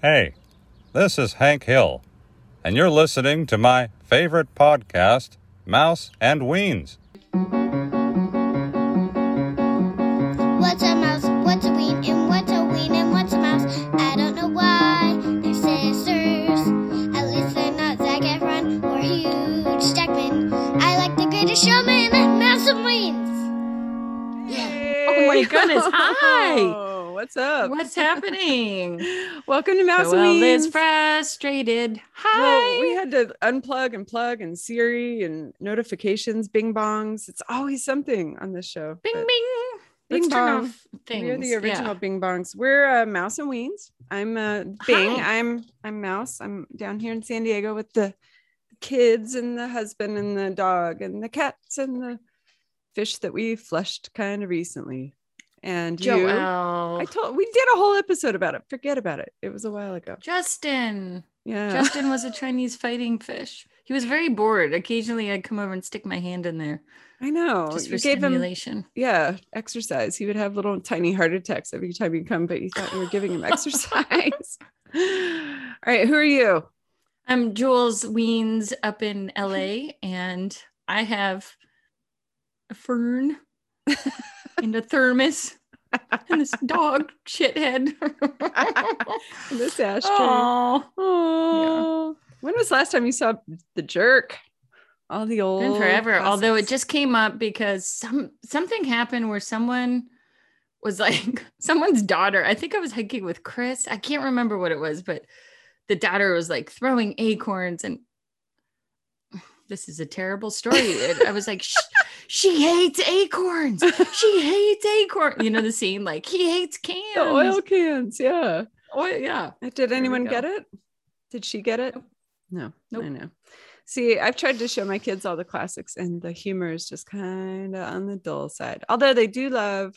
Hey, this is Hank Hill, and you're listening to my favorite podcast, Mouse and Weens. Hi. Oh, what's up? What's happening? Welcome to Mouse is Weens. frustrated. Hi. Well, we had to unplug and plug and Siri and notifications, bing bongs. It's always something on this show. bing bing. Bing Let's turn bong. off things. We're the original Yeah. bing bongs. We're uh, Mouse and Weens. I'm uh, Bing. Hi. I'm I'm Mouse. I'm down here in San Diego with the kids and the husband and the dog and the cats and the fish that we flushed kind of recently. And you, I told we did a whole episode about it. Forget about it. It was a while ago. Justin. Yeah. Justin was a Chinese fighting fish. He was very bored. Occasionally I'd come over and stick my hand in there I know. just You for gave him stimulation. yeah, exercise. He would have little tiny heart attacks every time you come, but you thought you were giving him exercise. All right, who are you? I'm Jules Weens up in LA and I have a fern and a thermos and this dog shithead. This ashtray. Oh, Oh, when was the last time you saw the jerk? All the old been forever. Although it just came up because some something happened where someone was like someone's daughter. I think I was hiking with Chris. I can't remember what it was, but the daughter was like throwing acorns and this is a terrible story. It- I was like, "Sh- she hates acorns. She hates acorn. You know the scene, like he hates cans. the oil cans. Yeah. Oil- yeah. Did anyone get it? Did she get it? No. Nope. I know. See, I've tried to show my kids all the classics, and the humor is just kind of on the dull side. Although they do love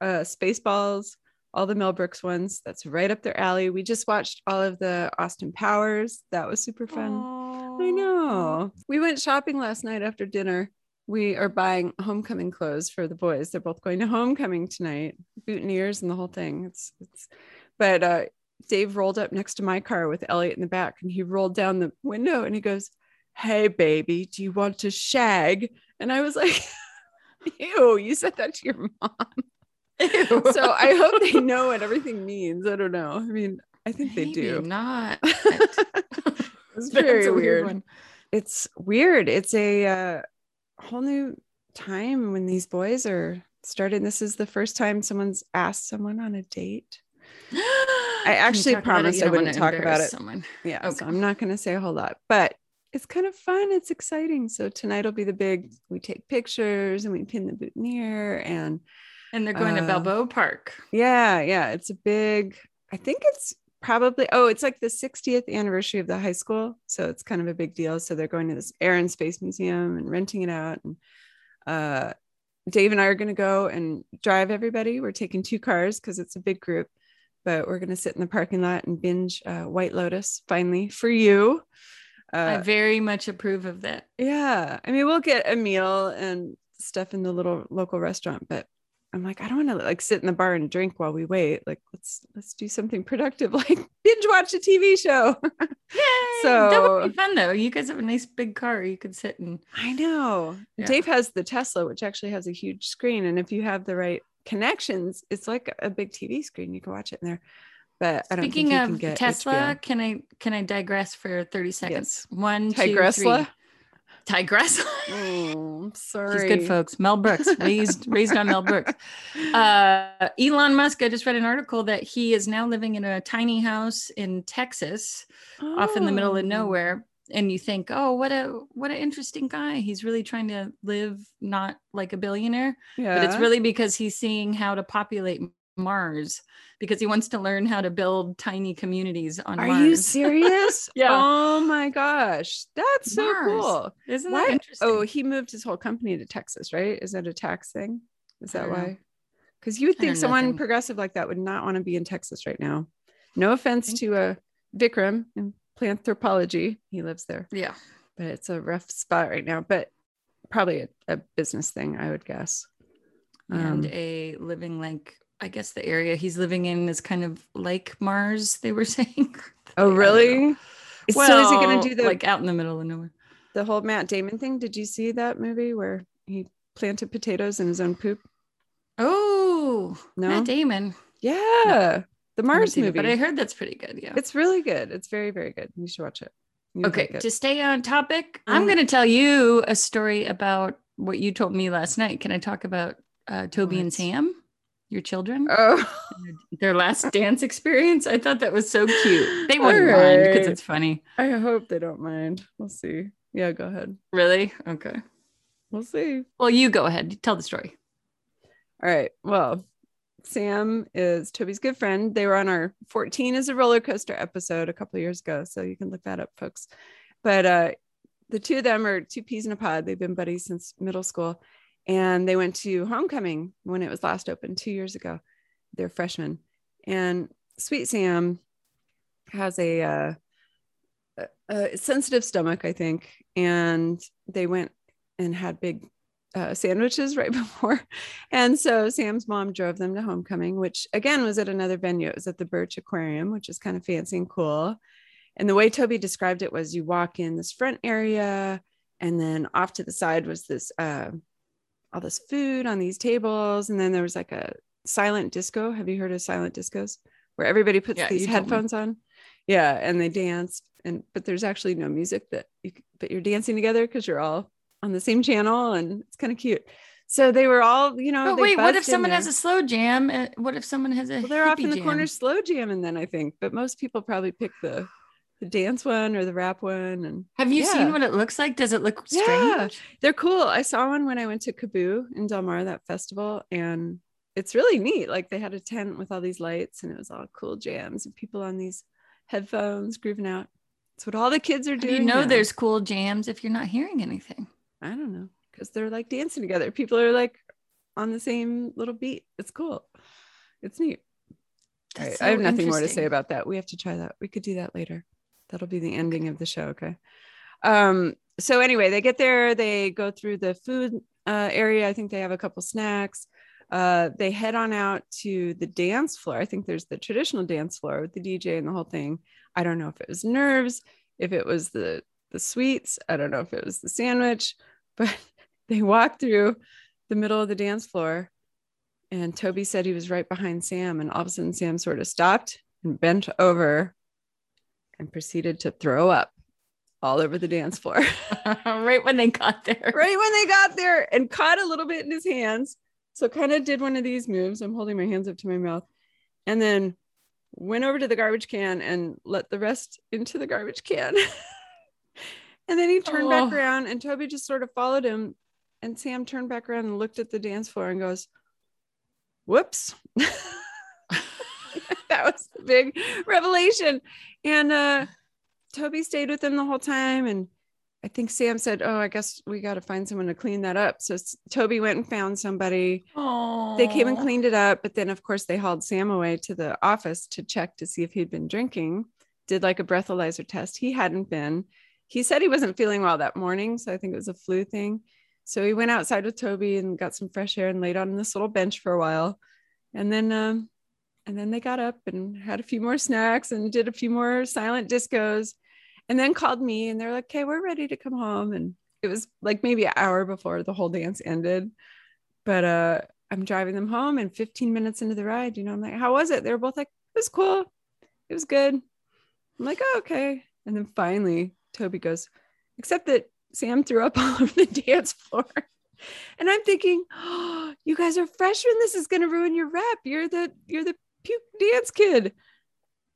uh, Spaceballs, all the Mel Brooks ones. That's right up their alley. We just watched all of the Austin Powers. That was super fun. I know. We went shopping last night after dinner. We are buying homecoming clothes for the boys. They're both going to homecoming tonight, boutonnieres and the whole thing. It's it's but uh Dave rolled up next to my car with Elliot in the back and he rolled down the window and he goes, Hey baby, do you want to shag? And I was like, Ew, you said that to your mom. So I hope they know what everything means. I don't know. I mean, I think they Maybe do. not. it's very weird. one. it's weird. It's a uh, whole new time when these boys are starting. This is the first time someone's asked someone on a date. I actually promised I wouldn't talk about it. Someone. Yeah, so I'm not going to say a whole lot, but it's kind of fun. It's exciting. So tonight will be the big. We take pictures and we pin the boutonniere, and And they're going Uh, to Balboa Park. yeah, yeah, it's a big. I think it's probably oh, it's like the 60th anniversary of the high school, so it's kind of a big deal. So they're going to this Air and Space Museum and renting it out. And uh, Dave and I are going to go and drive everybody. We're taking two cars because it's a big group, but we're going to sit in the parking lot and binge uh, White Lotus finally for you. I Uh, very much approve of that. yeah, I mean we'll get a meal and stuff in the little local restaurant, but I'm like I don't want to like sit in the bar and drink while we wait. Like let's let's do something productive, like binge watch a TV show. Yay! So- that would be fun though. You guys have a nice big car. You could sit and I know. Yeah. Dave has the Tesla, which actually has a huge screen, and if you have the right connections, it's like a big TV screen. You can watch it in there. But I don't Speaking think you can of get Tesla, HBO. can I can I digress for 30 seconds? One, two, three. Tigress. Oh, I'm sorry. He's good, folks. Mel Brooks, raised raised on Mel Brooks. Uh, Elon Musk. I just read an article that he is now living in a tiny house in Texas, off in the middle of Oh. nowhere. And you think, oh, what a what an interesting guy. He's really trying to live not like a billionaire, Yeah. but it's really because he's seeing how to populate Mars because he wants to learn how to build tiny communities on Are Mars. you serious? Yeah. Oh my gosh. That's so Mars. cool. Isn't Why? that interesting? Oh, he moved his whole company to Texas, right? Is that a tax thing? Is that why? Because you would think someone nothing. progressive like that would not want to be in Texas right now. No offense to uh, Vikram in planthropology. He lives there, yeah. but it's a rough spot right now. But probably a, a business thing, I would guess. and Um, a living like I guess the area he's living in is kind of like Mars. They were saying. Oh, really? know. so is he going to do the like out in the middle of nowhere? the whole Matt Damon thing? Did you see that movie where he planted potatoes in his own poop? Oh, No? Matt Damon. Yeah, the Mars seen it, movie. but I heard that's pretty good. Yeah. it's really good. It's very very good. You should watch it. You'd Okay, like it. to stay on topic, I'm Mhm. going to tell you a story about what you told me last night. Can I talk about uh, Toby and Sam, your children, oh, their last dance experience? I thought that was so cute. They wouldn't mind because it's funny. I hope they don't mind. We'll see. Yeah, go ahead. Really? Okay. We'll see. Well, you go ahead. Tell the story. All right. Well, Sam is Toby's good friend. They were on our 14 is a roller coaster episode a couple of years ago. So you can look that up, folks. But uh, the two of them are two peas in a pod. They've been buddies since middle school. And they went to homecoming when it was last open two years ago. They're freshmen. And Sweet Sam has a, uh, a, sensitive stomach, I think. And they went and had big uh, sandwiches right before. And so Sam's mom drove them to homecoming, which again was at another venue. It was at the Birch Aquarium, which is kind of fancy and cool. And the way Toby described it was you walk in this front area, and then off to the side was this uh, all this food on these tables, and then there was like a silent disco. Have you heard of silent discos? Where everybody puts Yeah, these headphones on, yeah, and they dance, and but there's actually no music that you but you're dancing together because you're all on the same channel, and it's kind of cute. So they were all, you know, But wait, what if someone has a slow jam? What if someone has a Well, they're off in the jam? corner slow jamming then I think, but most people probably pick the the dance one or the rap one and Have you Yeah. seen what it looks like? Does it look strange? Yeah. they're cool. I saw one when I went to KAABOO in Del Mar that festival and it's really neat. Like they had a tent with all these lights and it was all cool jams and people on these headphones grooving out. It's what all the kids are How do doing. you know now. there's cool jams if you're not hearing anything? I don't know because they're like dancing together. People are like on the same little beat. It's cool. It's neat. That's right, I have nothing more to say about that. We have to try that. We could do that later. That'll be the ending of the show. Okay. Um, so anyway, they get there, they go through the food uh, area. I think they have a couple snacks. Uh, they head on out to the dance floor. I think there's the traditional dance floor with the DJ and the whole thing. I don't know if it was nerves, if it was the the sweets. I don't know if it was the sandwich, but they walk through the middle of the dance floor and Toby said he was right behind Sam. And all of a sudden, Sam sort of stopped and bent over and proceeded to throw up all over the dance floor. right when they got there. right when they got there and caught a little bit in his hands. So, kind of did one of these moves. I'm holding my hands up to my mouth and then went over to the garbage can and let the rest into the garbage can. and then he turned back Oh. around and Toby just sort of followed him. And Sam turned back around and looked at the dance floor and goes, Whoops. that was the big revelation. And uh Toby stayed with him the whole time. And I think Sam said, Oh, I guess we got to find someone to clean that up. So Toby went and found somebody. Oh, They came and cleaned it up. But then, of course, they hauled Sam away to the office to check to see if he'd been drinking, did like a breathalyzer test. He hadn't been. He said he wasn't feeling well that morning. So I think it was a flu thing. So he went outside with Toby and got some fresh air and laid on this little bench for a while. And then, um, and then they got up and had a few more snacks and did a few more silent discos and then called me and they're like, okay, we're ready to come home. And it was like maybe an hour before the whole dance ended. But uh I'm driving them home and 15 minutes into the ride, you know, I'm like, how was it? They were both like, it was cool. It was good. I'm like, oh, okay. And then finally Toby goes, except that Sam threw up all over the dance floor. And I'm thinking, oh, you guys are freshmen. This is gonna ruin your rep. You're the you're the puke dance kid.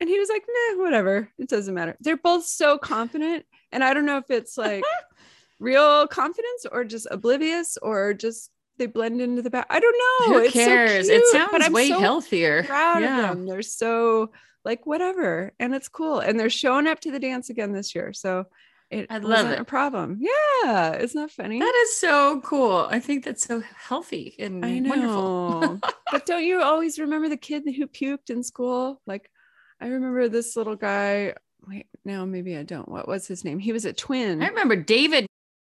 And he was like, nah, whatever. It doesn't matter. They're both so confident. And I don't know if it's like real confidence or just oblivious or just they blend into the back. I don't know. Who It's so cares? cute, it sounds but I'm way so healthier. proud yeah. of them. They're so like whatever. And it's cool. And they're showing up to the dance again this year. So it I love wasn't it. a problem. Yeah. It's not that funny. That is so cool. I think that's so healthy and I wonderful. but don't you always remember the kid who puked in school? Like, I remember this little guy. Wait, no, maybe I don't. What was his name? He was a twin. I remember David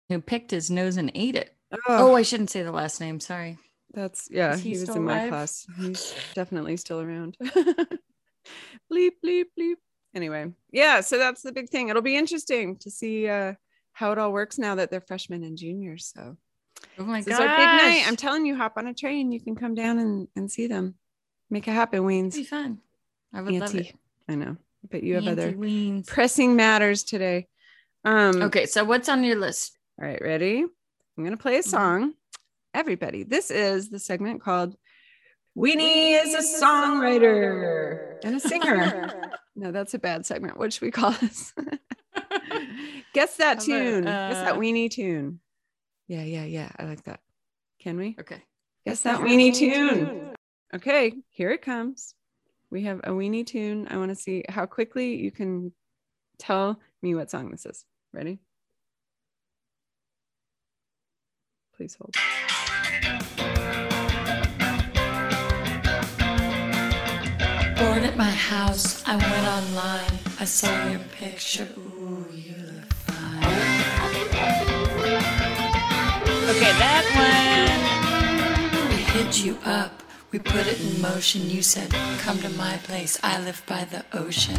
who picked his nose and ate it. Oh, Oh, I shouldn't say the last name. Sorry. That's yeah, he he, was in my alive? class. He's definitely still around. bleep, bleep, bleep. Anyway, yeah, so that's the big thing. It'll be interesting to see uh how it all works now that they're freshmen and juniors. So Oh my this god. is our big night. I'm telling you, hop on a train. You can come down and, and see them. Make it happen, Weens. be fun. I would love it. I know, but you have other Weens. pressing matters today. Um, Okay, so what's on your list? All right, ready? I'm going to play a song. Everybody, this is the segment called Weenie is a songwriter and a singer. no, that's a bad segment. What should we call this? Guess that How about, tune. Guess that uh, weenie tune. Yeah, yeah, yeah. I like that. Can we? Okay. Guess that weenie tune. Okay, here it comes. We have a weenie tune. I want to see how quickly you can tell me what song this is. Ready? Please hold. Bored at my house, I went online. I saw your picture. Ooh, you look Okay, that one. We hit you up. We put it in motion. You said, Come to my place. I live by the ocean.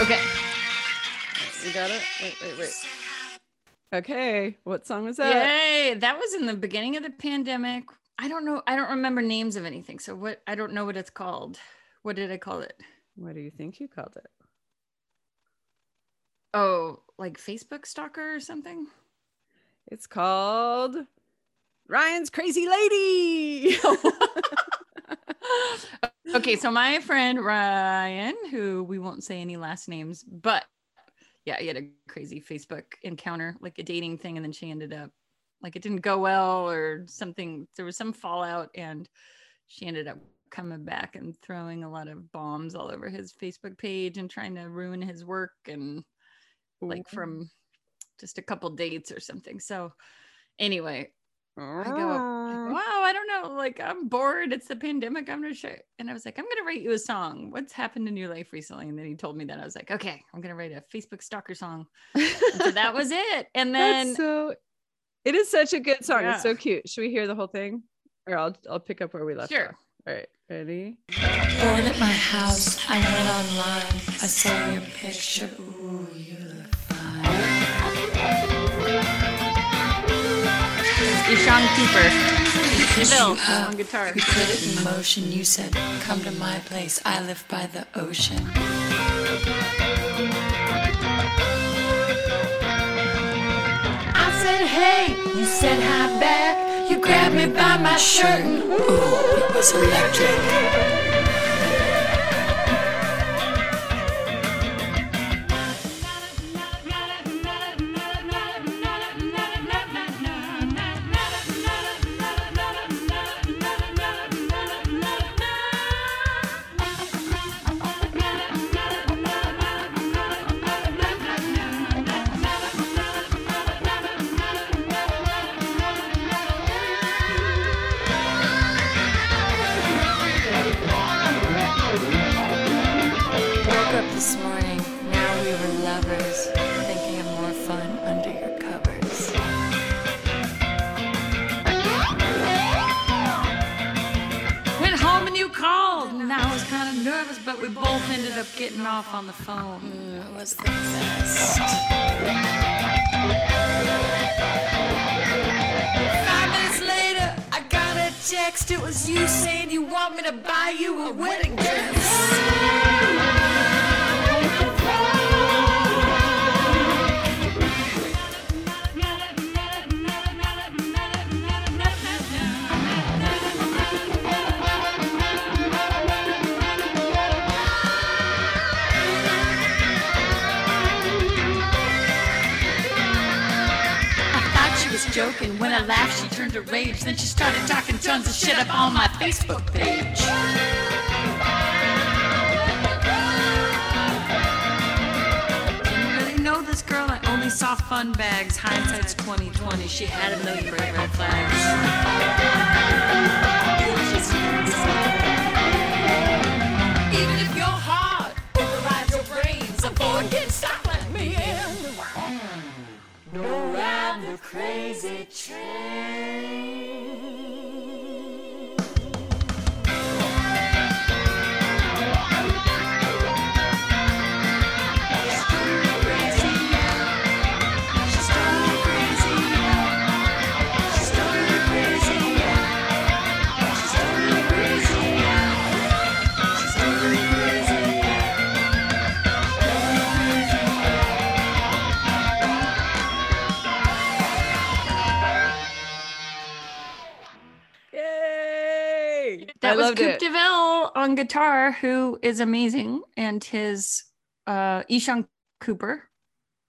Okay. You got it? Wait, wait, wait. Okay. What song was that? Yay! That was in the beginning of the pandemic. I don't know. I don't remember names of anything. So what? I don't know what it's called. What did I call it? What do you think you called it? Oh, like Facebook stalker or something. It's called Ryan's Crazy Lady. okay, so my friend Ryan, who we won't say any last names, but yeah, he had a crazy Facebook encounter, like a dating thing, and then she ended up like it didn't go well or something. There was some fallout, and she ended up coming back and throwing a lot of bombs all over his Facebook page and trying to ruin his work and like mm-hmm. from just a couple dates or something. So anyway, I go, ah. wow, I don't know. Like, I'm bored. It's the pandemic. I'm gonna show. And I was like, I'm gonna write you a song. What's happened in your life recently? And then he told me that. I was like, okay, I'm gonna write a Facebook stalker song. So that was it. And then That's so it is such a good song. It's so cute. Should we hear the whole thing? Or I'll I'll pick up where we left Sure. off. All right, ready? Bored at my house, I went online. I saw your picture. Ooh, you Ishan Cooper, Hit Bill you on guitar. We put it in motion. You said, Come to my place. I live by the ocean. I said, Hey, you said hi back. You grabbed me by my shirt. and Ooh, it was electric. It was you saying you want me to buy you a wedding dress. Joking. When I laughed, she turned to rage. Then she started talking tons of shit up on my Facebook page. Didn't really know this girl. I only saw fun bags. Hindsight's 2020. She had a million bright red flags. Crazy train. Loved Coop it. DeVille on guitar, who is amazing, and his uh Ishan Cooper.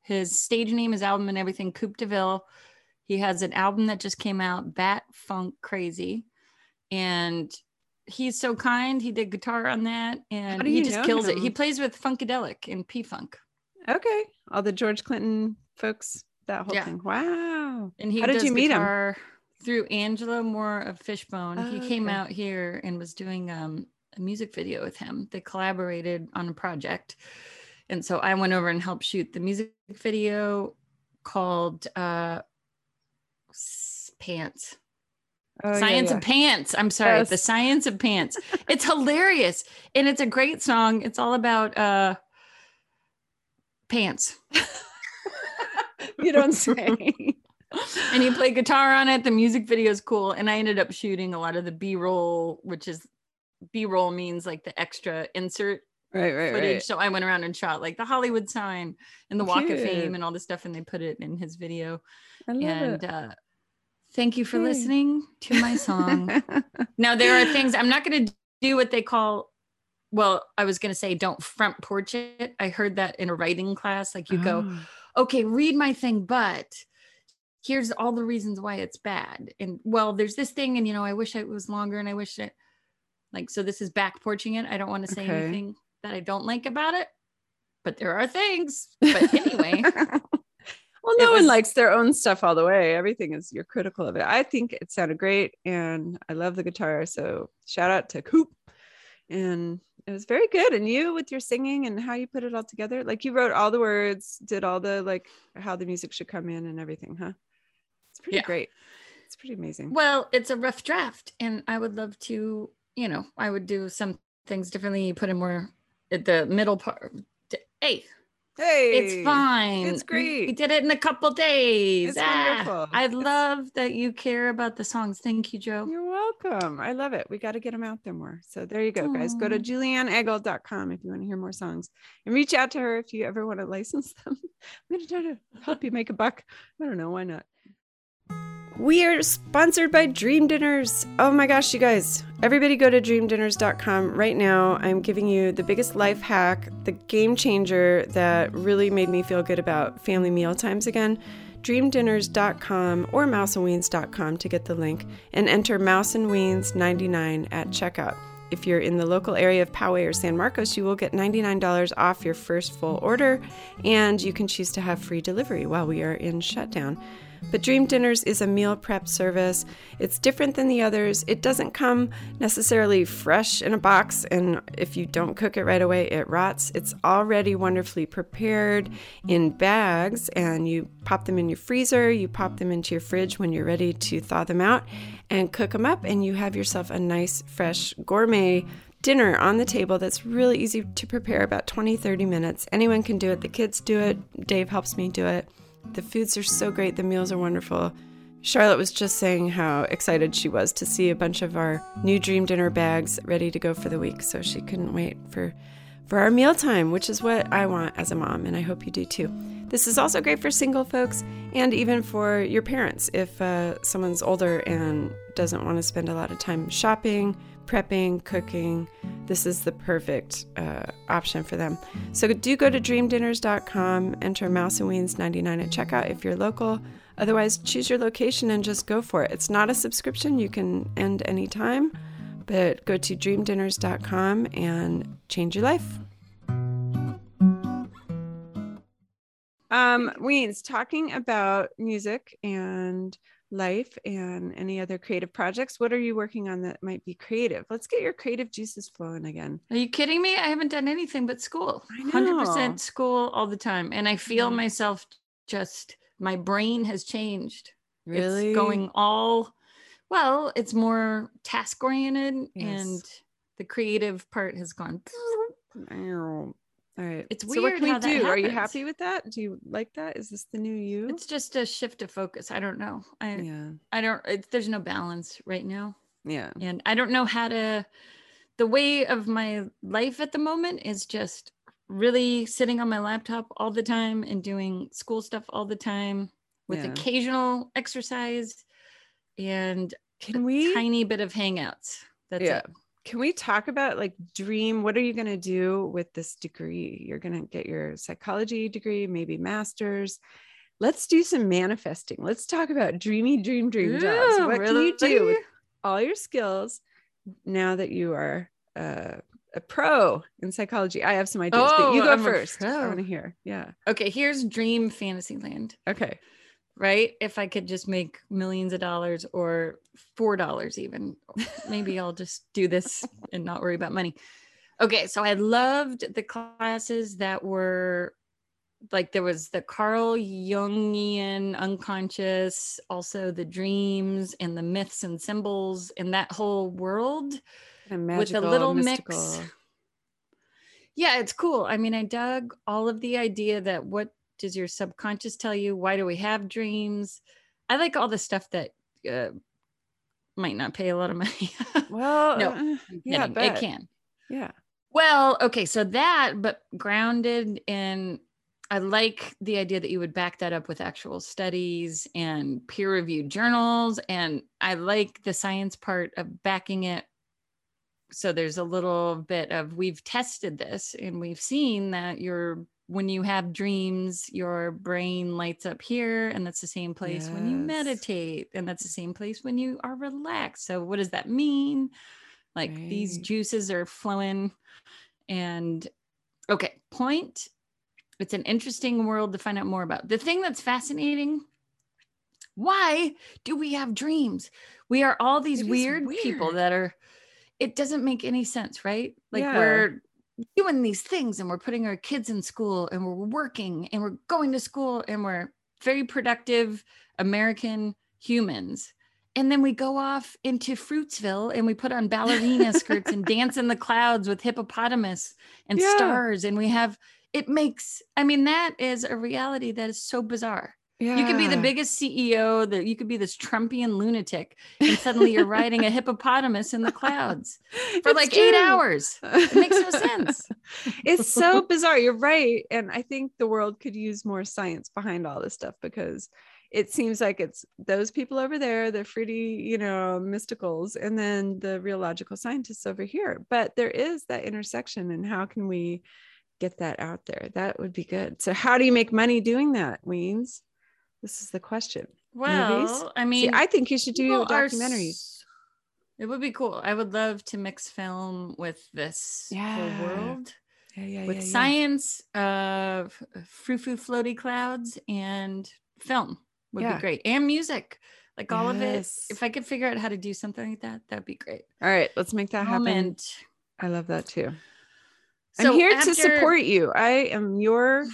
His stage name, his album, and everything. Coop DeVille. He has an album that just came out, Bat Funk Crazy, and he's so kind. He did guitar on that, and he just kills it. He plays with Funkadelic and P Funk, Okay. All the George Clinton folks, that whole Yeah. thing. Wow. and he How did you meet him? Through Angelo Moore of Fishbone. Oh, he came okay. out here and was doing um, a music video with him. They collaborated on a project. And so I went over and helped shoot the music video called uh, Pants. Oh, Science yeah. of Pants. I'm sorry, the Science of Pants. It's hilarious and it's a great song. It's all about uh, pants. you don't say. and he played guitar on it. The music video is cool. And I ended up shooting a lot of the B roll, which is B roll means like the extra insert right, right, footage. right. So I went around and shot like the Hollywood sign and the Walk of Fame and all this stuff. And they put it in his video. I love and it. uh, thank you for Yay. listening to my song. now, there are things I'm not going to do what they call. Well, I was going to say don't front porch it. I heard that in a writing class. Like you go, Oh. okay, read my thing, but here's all the reasons why it's bad. And well, there's this thing, and you know, I wish it was longer, and I wish it like so. This is back porching it. I don't want to say Okay. anything that I don't like about it, but there are things. But anyway, well, no one likes their own stuff all the way. Everything is you're critical of it. I think it sounded great, and I love the guitar. So shout out to Coop, and it was very good. And you with your singing and how you put it all together, like you wrote all the words, did all the like how the music should come in and everything, huh? It's pretty Yeah. great. It's pretty amazing. well, it's a rough draft, and I would love to, you know, I would do some things differently. Put in more at the middle part. Hey, Hey, it's fine. It's great. We, did it in a couple days. It's Ah, wonderful. I love that you care about the songs. Thank you, Joe. You're welcome. I love it. We got to get them out there more. So there you go, guys. Go to Aw. julianneeggle.com if you want to hear more songs and reach out to her if you ever want to license them. I'm going to try to help you make a buck. I don't know. Why not? We are sponsored by Dream Dinners. Oh my gosh, you guys. Everybody go to dreamdinners.com right now. I'm giving you the biggest life hack, the game changer that really made me feel good about family meal times again. dreamdinners.com or mouseandweens.com to get the link and enter Mouse and Weens 99 at checkout. If you're in the local area of Poway or San Marcos, you will get $99 off your first full order and you can choose to have free delivery while we are in shutdown. But Dream Dinners is a meal prep service. It's different than the others. It doesn't come necessarily fresh in a box, and if you don't cook it right away, it rots. It's already wonderfully prepared in bags, and you pop them in your freezer, you pop them into your fridge when you're ready to thaw them out and cook them up, and you have yourself a nice, fresh, gourmet dinner on the table that's really easy to prepare about 20 30 minutes anyone can do it the kids do it dave helps me do it the foods are so great, the meals are wonderful. Charlotte was just saying how excited she was to see a bunch of our new dream dinner bags ready to go for the week, so she couldn't wait for for our mealtime, which is what I want as a mom, and I hope you do too. This is also great for single folks and even for your parents if uh, someone's older and doesn't want to spend a lot of time shopping, prepping, cooking. This is the perfect uh, option for them. So do go to dreamdinners.com, enter Mouse and Weens 99 at checkout if you're local. Otherwise, choose your location and just go for it. It's not a subscription, you can end anytime, but go to dreamdinners.com and change your life. Um, Weens, talking about music and life and any other creative projects, what are you working on that might be creative? Let's get your creative juices flowing again. Are you kidding me? I haven't done anything but school. I know. 100% school all the time. And I feel Yeah. myself just, my brain has changed. Really? It's going all well, it's more task oriented Yes. and the creative part has gone All right. It's So what weird can we do? Are you happy with that? Do you like that? Is this the new you? it's just a shift of focus. I don't know. I yeah. I don't it's, there's no balance right now. Yeah. and I don't know how to. The way of my life at the moment is just really sitting on my laptop all the time and doing school stuff all the time with Yeah. occasional exercise and Can we tiny bit of hangouts. That's Yeah. it. Can we talk about like dream what are you going to do with this degree? You're going to get your psychology degree maybe masters. Let's do some manifesting. Let's talk about dreamy dream dream jobs. Ooh, what can you do with all your skills now that you are uh, a pro in psychology? I have some ideas but you Oh, go I'm first. I want to hear. Yeah. Okay, here's dream fantasy land. okay right? If I could just make millions of dollars or four dollars even, maybe I'll just do this and not worry about money. Okay, so I loved the classes that were like there was the Carl Jungian unconscious, also the dreams and the myths and symbols and that whole world Kinda with a little mystical. mix. Yeah, it's cool. I mean, I dug all of the idea that what does your subconscious tell you? Why do we have dreams? I like all the stuff that uh, might not pay a lot of money. well No, uh, yeah but, it can. yeah Well, okay, so that, but grounded in, I like the idea that you would back that up with actual studies and peer reviewed journals. And I like the science part of backing it. So there's a little bit of we've tested this and we've seen that your when you have dreams, your brain lights up here, and that's the same place when you meditate, and that's the same place when you are relaxed. So, what does that mean? Like these juices are flowing and okay, point. It's an interesting world to find out more about. The thing that's fascinating why do we have dreams? We are all these is weird, people that are, it doesn't make any sense, right? Like Yeah. we're doing these things and we're putting our kids in school and we're working and we're going to school and we're very productive American humans. And then we go off into Fruitsville and we put on ballerina skirts and dance in the clouds with hippopotamus and Yeah. stars. And we have, it makes, I mean, that is a reality that is so bizarre. Yeah You could be the biggest CEO, that you could be this Trumpian lunatic, and suddenly you're riding a hippopotamus in the clouds for It's like eight hours. It makes no sense. it's so bizarre. You're right. And I think the world could use more science behind all this stuff because it seems like it's those people over there, the fruity, you know, mysticals, and then the real logical scientists over here. But there is that intersection. And how can we get that out there? That would be good. So, how do you make money doing that, Weens? This is the question. Well, I mean, See, I think you should do documentaries. s- It would be cool. I would love to mix film with this whole Yeah. world. Yeah, yeah, with yeah, science, uh, frou frou floaty clouds, and film would be great, and music, like all of it. If I could figure out how to do something like that, that'd be great. All right, let's make that happen. I love that too. So I'm here after- to support you. I am your,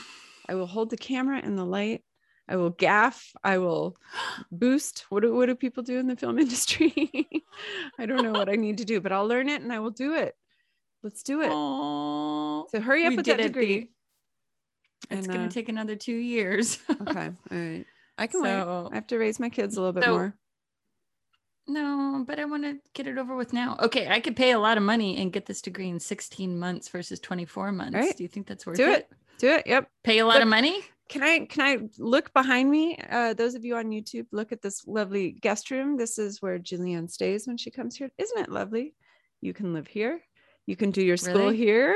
I will hold the camera and the light. I will gaff. I will boost. What do, what do people do in the film industry? I don't know what I need to do, but I'll learn it and I will do it. Let's do it. Aw, So hurry up with that it, degree. It's And, gonna uh, take another two years. Okay. All right. I can wait. I have to raise my kids a little bit So- more. no, but I want to get it over with now. Okay, I could pay a lot of money and get this degree in 16 months versus 24 months. Right. Do you think that's worth Do it? it. Do it. Yep. Pay a lot Look- of money? Can I can I look behind me? Uh, those of you on YouTube, look at this lovely guest room. This is where Julianne stays when she comes here. Isn't it lovely? You can live here. You can do your school Really? here.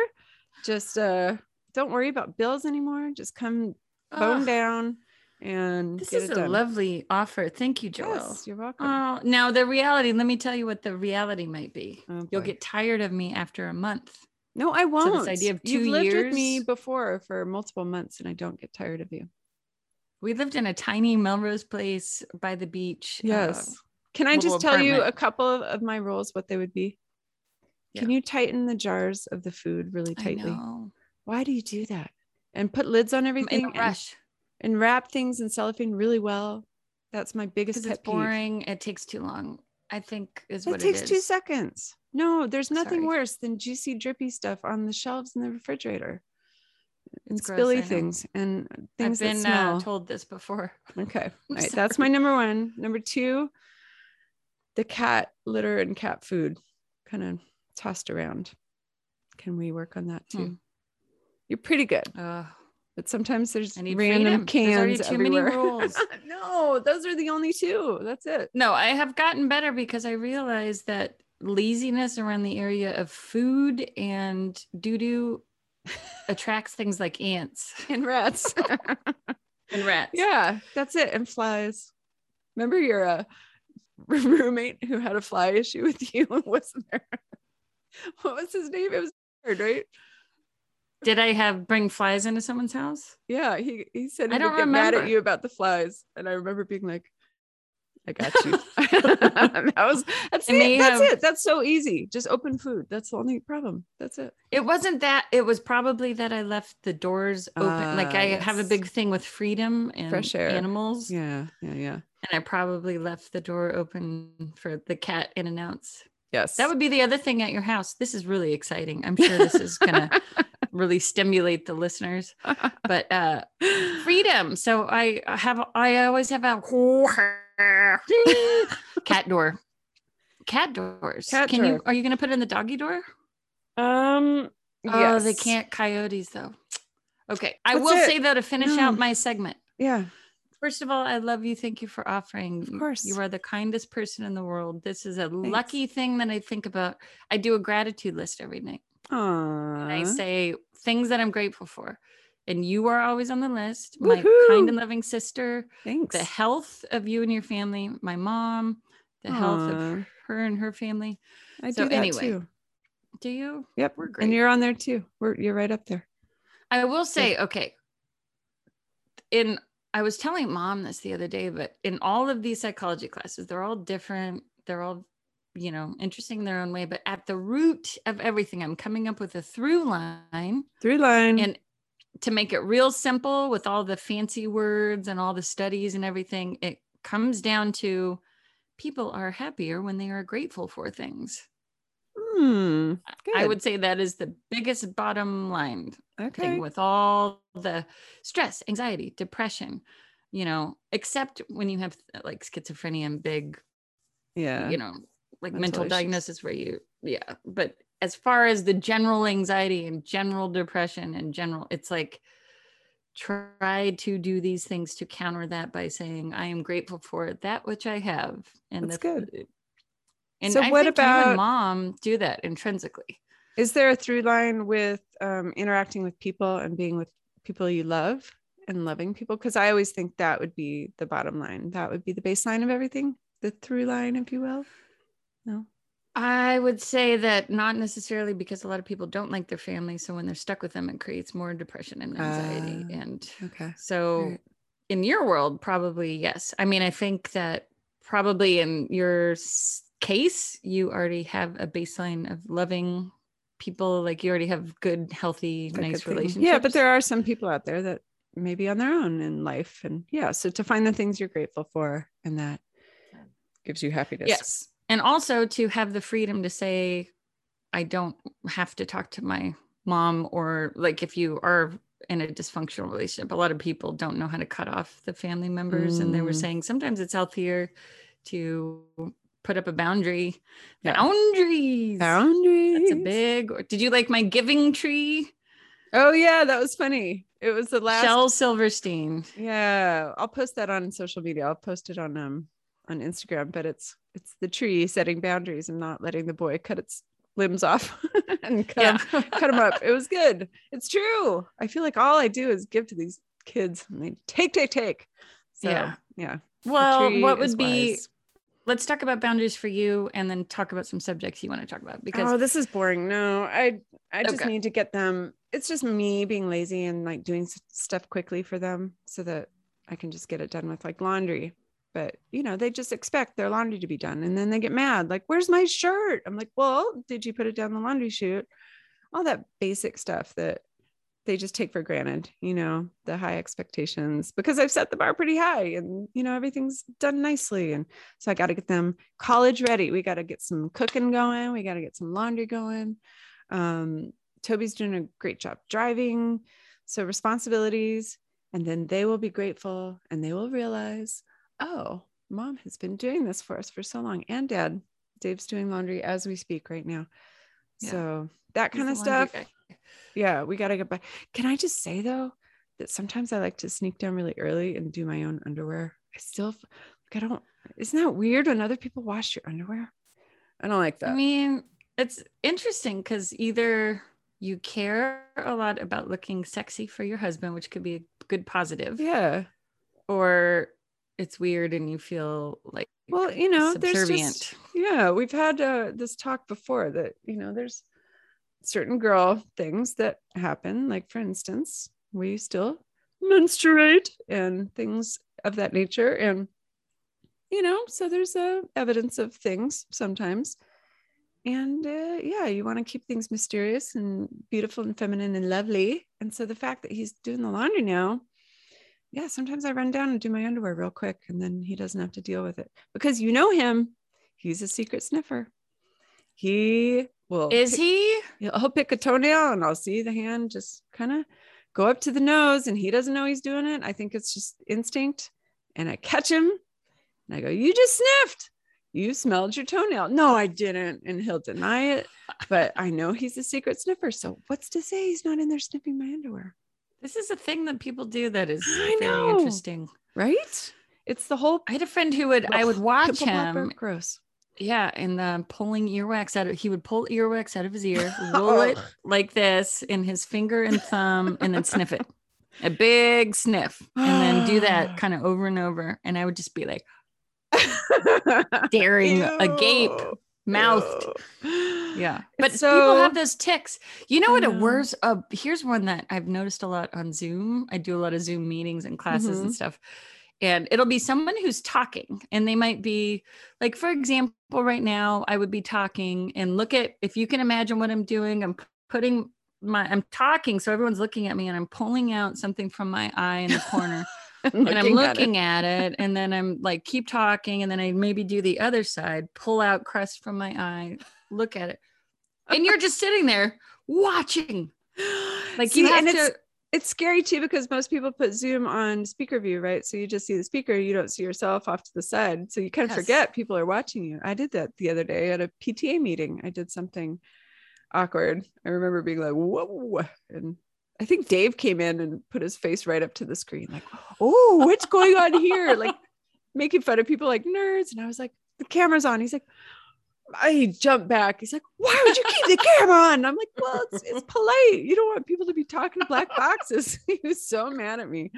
Just uh, don't worry about bills anymore. Just come bone Ugh, down and this get is a done. lovely offer. Thank you, Joel. Yes, you're welcome. Oh, now the reality, let me tell you what the reality might be. Oh, You'll get tired of me after a month. No, I won't. idea of You've two lived with me years- before for multiple months, and I don't get tired of you. We lived in a tiny Melrose place by the beach. uh, Yes. Can I just tell you a couple of, of my rules? what they would be? Can you tighten the jars of the food really I tightly? know. Why do you do that? And put lids on everything and, rush. and wrap things in cellophane really well. That's my biggest pet it's peeve. boring. It takes too long. I think is what It takes it two seconds. No, there's nothing Sorry. worse than juicy, drippy stuff on the shelves in the refrigerator. And It's spilly know. things and things I've that been smell. uh, told this before. Okay. Right. That's my number one. Number two, the cat litter and cat food kind of tossed around. Can we work on that too? Hmm. You're pretty good, Ugh. But sometimes there's I random freedom. There's cans too many everywhere. rules. no, those are the only two. That's it. No, I have gotten better because I realized that laziness around the area of food and doo doo attracts things like ants And rats. and rats. yeah, that's it. And flies. Remember your uh, roommate who had a fly issue with you and wasn't there? What was his name? It was Jared, right? Did I have bring flies into someone's house? Yeah, he he said he I don't would get mad at you about the flies, and I remember being like, "I got you." that was that's it. That's have- it. That's so easy. Just open food. That's the only problem. That's it. It wasn't that. It was probably that I left the doors open. like Ah, I have a big thing with freedom and Fresh air. animals, Yeah, yeah, yeah. and I probably left the door open for the cat in and outs. Yes, That would be the other thing at your house. This is really exciting. I'm sure this is gonna really stimulate the listeners. But uh freedom. So I have I always have a cat door. Cat doors. Cat Can you are you gonna put in the doggy door? um. Oh, they can't coyotes though. Okay. I That's will it. say though to finish No. out my segment. Yeah, First of all, I love you. Thank you for offering. Of course. You are the kindest person in the world. This is a lucky thing that I think about. I do a gratitude list every night. Aww. I say things that I'm grateful for. And you are always on the list. My kind and loving sister, Thanks. the health of you and your family, my mom, the health of her and her family. I so do that anyway, too. Do you? Yep, we're great. and you're on there too. We're you're right up there. I will say, okay. In I was telling mom this the other day, but in all of these psychology classes, they're all different. They're all, you know, interesting in their own way. But at the root of everything, I'm coming up with a through line Through line. and to make it real simple with all the fancy words and all the studies and everything, it comes down to people are happier when they are grateful for things. Hmm. I would say that is the biggest bottom line okay. thing with all the stress, anxiety, depression, you know, except when you have like schizophrenia and big, yeah. you know, like Mental mental, diagnosis where you, yeah. But as far as the general anxiety and general depression and general, it's like try to do these things to counter that by saying, I am grateful for that which I have. And That's the- good. And So I what about- mom do that intrinsically. Is there a through line with um, interacting with people and being with people you love and loving people? Because I always think that would be the bottom line. That would be the baseline of everything, the through line, if you will. No. I would say that not necessarily because a lot of people don't like their family. So when they're stuck with them, it creates more depression and anxiety. Ah, and Okay. so right. in your world, probably yes. I mean, I think that probably in your case, you already have a baseline of loving people. Like you already have good, healthy, That nice think- relationships. Yeah, but there are some people out there that may be on their own in life. And yeah, so to find the things you're grateful for and that gives you happiness. Yes. And also to have the freedom to say, I don't have to talk to my mom, or like if you are in a dysfunctional relationship, a lot of people don't know how to cut off the family members. And they were Mm. saying sometimes it's healthier to put up a boundary. Yeah. Boundaries. Boundaries. That's a big. or, Did you like my giving tree? Oh yeah, that was funny. It was the last Shel Silverstein. Yeah, I'll post that on social media. I'll post it on um on Instagram, but it's it's the tree setting boundaries and not letting the boy cut its limbs off and cut Yeah. 'em- cut them up. It was good. It's true. I feel like all I do is give to these kids and they take, take, take. So Yeah. yeah. Well, what would be? wise. Let's talk about boundaries for you, and then talk about some subjects you want to talk about because oh, this is boring. No, I I just Okay. need to get them. It's just me being lazy and like doing stuff quickly for them so that I can just get it done with like laundry. But you know, they just expect their laundry to be done, and then they get mad. Like, "Where's my shirt?" I'm like, "Well, did you put it down the laundry chute?" All that basic stuff that they just take for granted, you know, the high expectations because I've set the bar pretty high and, you know, everything's done nicely. And so I got to get them college ready. We got to get some cooking going. We got to get some laundry going. Um, Toby's doing a great job driving. So responsibilities. And then they will be grateful and they will realize, oh, mom has been doing this for us for so long. And dad, Dave's doing laundry as we speak right now. Yeah. So that He's kind of stuff guy. yeah, we got to get back. Can I just say though that sometimes I like to sneak down really early and do my own underwear. I still, like, I don't. Isn't that weird when other people wash your underwear? I don't like that. I mean, it's interesting because either you care a lot about looking sexy for your husband, which could be a good positive, yeah. or it's weird and you feel like Well, you know, there's subservient. just yeah. We've had uh, this talk before that you know there's certain girl things that happen. Like for instance, we still menstruate and things of that nature, and you know, so there's uh, evidence of things sometimes. And uh, yeah, you want to keep things mysterious and beautiful and feminine and lovely. And so the fact that he's doing the laundry now, yeah, sometimes I run down and do my underwear real quick and then he doesn't have to deal with it because you know him. He's a secret sniffer. He will Is pick- he? he'll, he'll pick a toenail and I'll see the hand just kind of go up to the nose and he doesn't know he's doing it. I think it's just instinct. And I catch him and I go, You just sniffed. You smelled your toenail. No, I didn't. And he'll deny it. But I know he's a secret sniffer. So what's to say he's not in there sniffing my underwear? This is a thing that people do that is I very know. interesting. Right? It's the whole I had a friend who would I would watch him, Gross. yeah, and uh, pulling earwax out of he would pull earwax out of his ear, roll it like this in his finger and thumb, and then sniff it. A big sniff, and then do that kind of over and over. And I would just be like staring agape, mouthed. Yeah. But It's people have those ticks. You know I what a know. worse uh here's one that I've noticed a lot on Zoom. I do a lot of Zoom meetings and classes and Mhm. stuff. And it'll be someone who's talking and they might be like for example right now I would be talking and look at if you can imagine what I'm doing I'm putting my I'm talking so everyone's looking at me and I'm pulling out something from my eye in the corner and I'm at it. looking at it. and then I'm like keep talking and then I maybe do the other side, pull out crust from my eye, look at it. And you're just sitting there watching. Like See, you have to it's it's scary too because most people put Zoom on speaker view, right? So you just see the speaker, you don't see yourself off to the side. So you kind of Yes. forget people are watching you. I did that the other day at a PTA meeting. I did something awkward. I remember being like, whoa. And I think Dave came in and put his face right up to the screen, like, oh, what's going on here? Like making fun of people like nerds. And I was like, the camera's on. He's like, I jumped back. He's like, why would you keep the camera on? And I'm like, well, it's, it's polite. You don't want people to be talking to black boxes. he was so mad at me.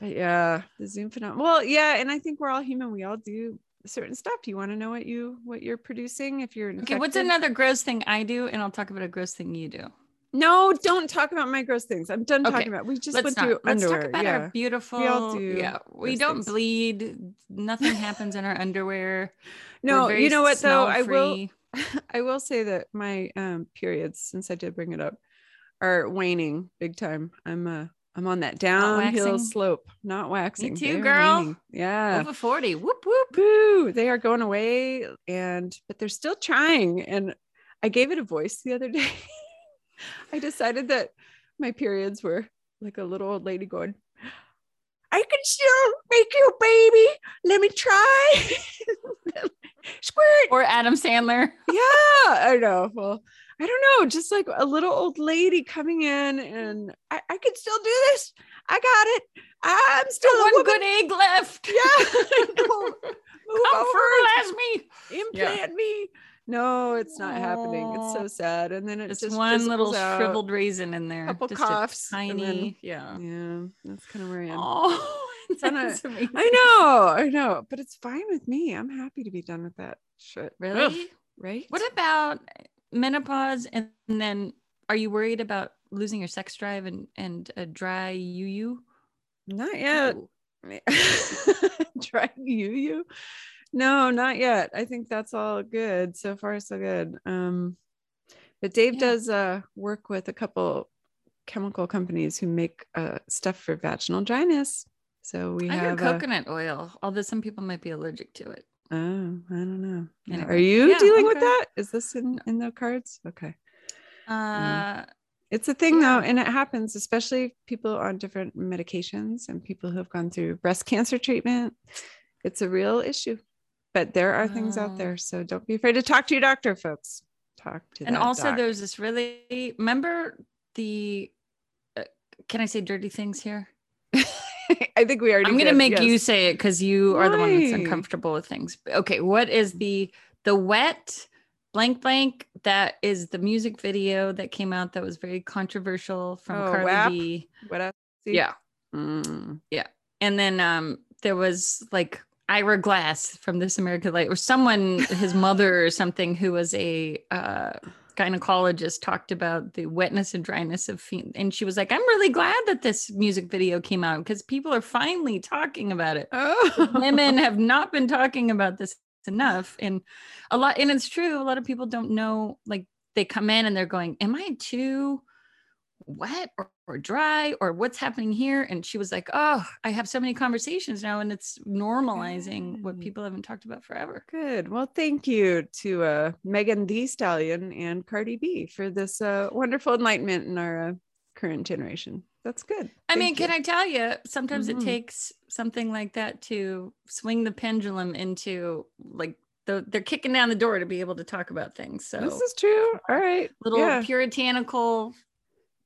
But yeah, the Zoom phenomenon. Well, yeah, and I think we're all human. We all do certain stuff. Do you want to know what you what you're producing if you're Okay, what's another gross thing I do? And I'll talk about a gross thing you do. No, don't talk about my gross things. I'm done Okay, talking about. We just Let's went not. through Let's underwear. talk about yeah. our beautiful. do yeah, we don't things. bleed. Nothing happens in our underwear. No, you know what though? I will. I will say that my um periods, since I did bring it up, are waning big time. I'm uh I'm on that downhill slope, not waxing. Me too, They are girl. waning. Yeah. Over 40. Whoop whoop. Boo. They are going away and but they're still trying. And I gave it a voice the other day. I decided that my periods were like a little old lady going, I can still make you a baby. Let me try. Squirt. Or Adam Sandler. yeah, I know. Well, I don't know, just like a little old lady coming in, and I, I can still do this. I got it. I'm still One woman. good egg left. Yeah, I know. Move Come over, me. implant me. No, it's not happening. It's so sad. And then it's Just, just one little out. shriveled raisin in there. Couple just coughs, tiny. then- yeah. Yeah, that's kind of where I am. Oh, that's amazing. I know, I know, but it's fine with me. I'm happy to be done with that shit. Really? Ugh, right? What about menopause? And then are you worried about losing your sex drive and and a dry you you? Not yet. Dry you you. No, not yet. I think that's all good. So far, so good. Um, but Dave Yeah. does uh work with a couple chemical companies who make uh, stuff for vaginal dryness. So we I have uh, coconut oil, although some people might be allergic to it. oh, I don't know. Yeah. Are you Yeah, dealing with that? Is this in in the cards? Okay. Uh, It's a thing though, and it happens, especially people on different medications and people who have gone through breast cancer treatment. It's a real issue, but there are things out Oh. there. So don't be afraid to talk to your doctor, folks. Talk to and also doc. there's this really remember the uh, can I say dirty things here? I think we already. I'm gonna did, make you say it because you are the one that's uncomfortable with things. Okay, what is the the wet blank blank that is the music video that came out that was very controversial from Oh, Cardi WAP? B. What else? Yeah. Mm. And then um there was like Ira Glass from This American Life or someone his mother or something who was a uh gynecologist talked about the wetness and dryness of fe- and she was like I'm really glad that this music video came out because people are finally talking about it. Oh. women have not been talking about this enough and a lot and it's true a lot of people don't know like they come in and they're going am i too wet or, or dry or what's happening here and she was like oh i have so many conversations now and it's normalizing what people haven't talked about forever Good. Well, thank you to uh, Megan Thee Stallion and Cardi B for this uh, wonderful enlightenment in our uh, current generation. That's good. i mean can i tell you sometimes Mhm. it takes something like that to swing the pendulum into like the, they're kicking down the door to be able to talk about things so This is true. All right. little yeah. puritanical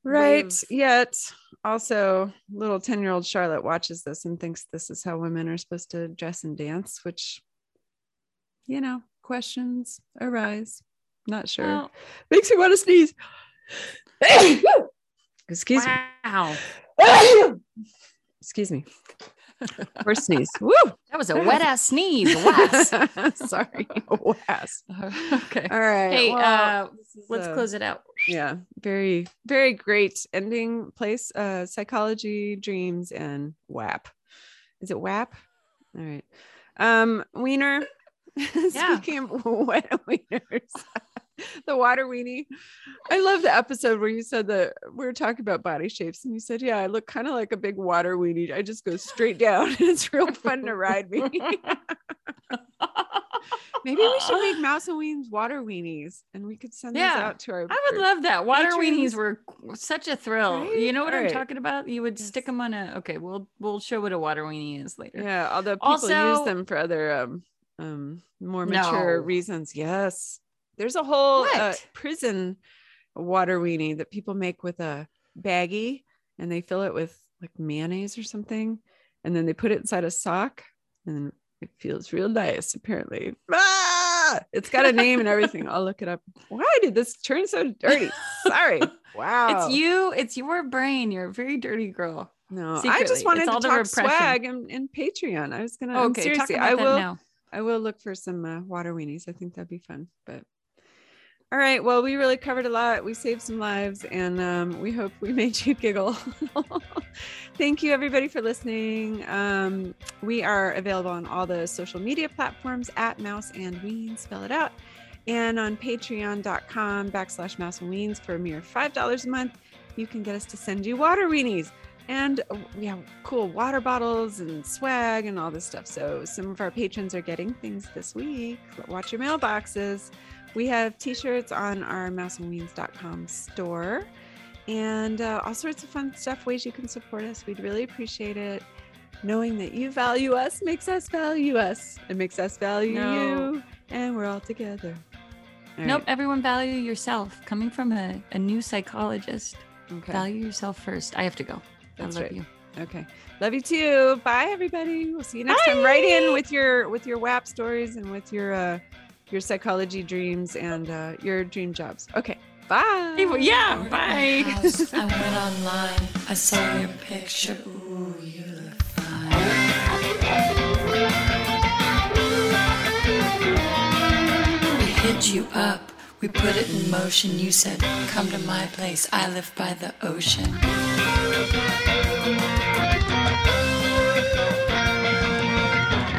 Right. Yet, also, little 10 year old Charlotte watches this and thinks this is how women are supposed to dress and dance, which, you know, questions arise. Not sure. well, Makes me want to sneeze. Excuse wow me. Excuse me. Or sneeze. Woo! That was a wet ass sneeze. Wes. Sorry. Was. okay. All right. Hey, well, uh, let's a- close it out. yeah very very great ending place uh psychology dreams and wap is it wap all right um wiener Yeah. speaking of wet wieners the water weenie i love the episode where you said that we were talking about body shapes and you said yeah i look kind of like a big water weenie i just go straight down it's real fun to ride me maybe we should make mouse and weens water weenies and we could send Yeah. those out to our I would love that. Water Patrons. weenies were such a thrill. Right? You know what I'm Alright. talking about? You would Yes. stick them on a. Okay, we'll we'll show what a water weenie is later. Yeah, although people use them for other um um more mature No. reasons. Yes. There's a whole uh, prison water weenie that people make with a baggie and they fill it with like mayonnaise or something and then they put it inside a sock and it feels real nice apparently. Ah! It's got a name and everything. I'll look it up. Why did this turn so dirty? Sorry. Wow. It's you. It's your brain. You're a very dirty girl. No, I just wanted It's to all the talk repression. swag and, and Patreon. I was gonna Okay, seriously. talk about I that will. now. I will look for some uh, water weenies. I think that'd be fun. But all right, well, we really covered a lot. We saved some lives, and um, we hope we made you giggle. Thank you, everybody, for listening. Um, we are available on all the social media platforms at Mouse and Ween. Spell it out. And on patreon.com backslash mouse and weens for a mere $5 a month, you can get us to send you water weenies. And uh, we have cool water bottles and swag and all this stuff. So some of our patrons are getting things this week. Watch your mailboxes. We have t-shirts on our mouseandweens.com store and uh, all sorts of fun stuff, ways you can support us. We'd really appreciate it. Knowing that you value us makes us value us. It makes us value No. you. And we're all together. All Nope. right. Everyone value yourself. Coming from a, a new psychologist, Okay. value yourself first. I have to go. That's I love right. you. Okay. Love you too. Bye everybody. We'll see you next time. Write in with your with your WAP stories and with your uh your psychology dreams and uh your dream jobs. Okay. Bye. Yeah. Over at Bye. my house, I went online. I saw your picture. Ooh, you look fine. We hit you up. We put it in motion. You said, Come to my place. I live by the ocean.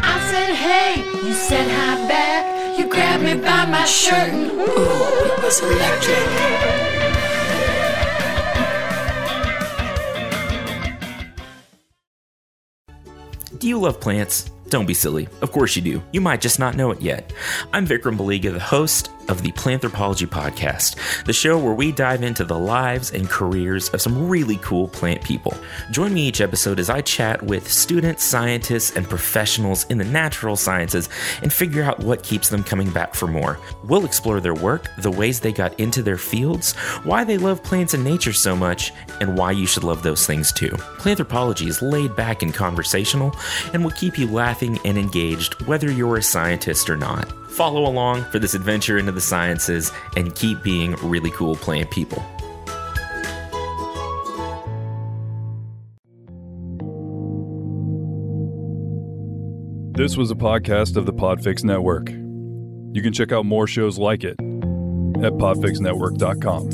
I said, Hey, you said hi back. You grabbed me by my shirt and ooh, it was electric. Do you love plants? Don't be silly. Of course you do. You might just not know it yet. I'm Vikram Baliga, the host of the Planthropology Podcast, the show where we dive into the lives and careers of some really cool plant people. Join me each episode as I chat with students, scientists, and professionals in the natural sciences and figure out what keeps them coming back for more. We'll explore their work, the ways they got into their fields, why they love plants and nature so much, and why you should love those things too. Planthropology is laid back and conversational and will keep you laughing and engaged whether you're a scientist or not. Follow along for this adventure into the sciences and keep being really cool plant people. This was a podcast of the Podfix Network. You can check out more shows like it at podfixnetwork.com.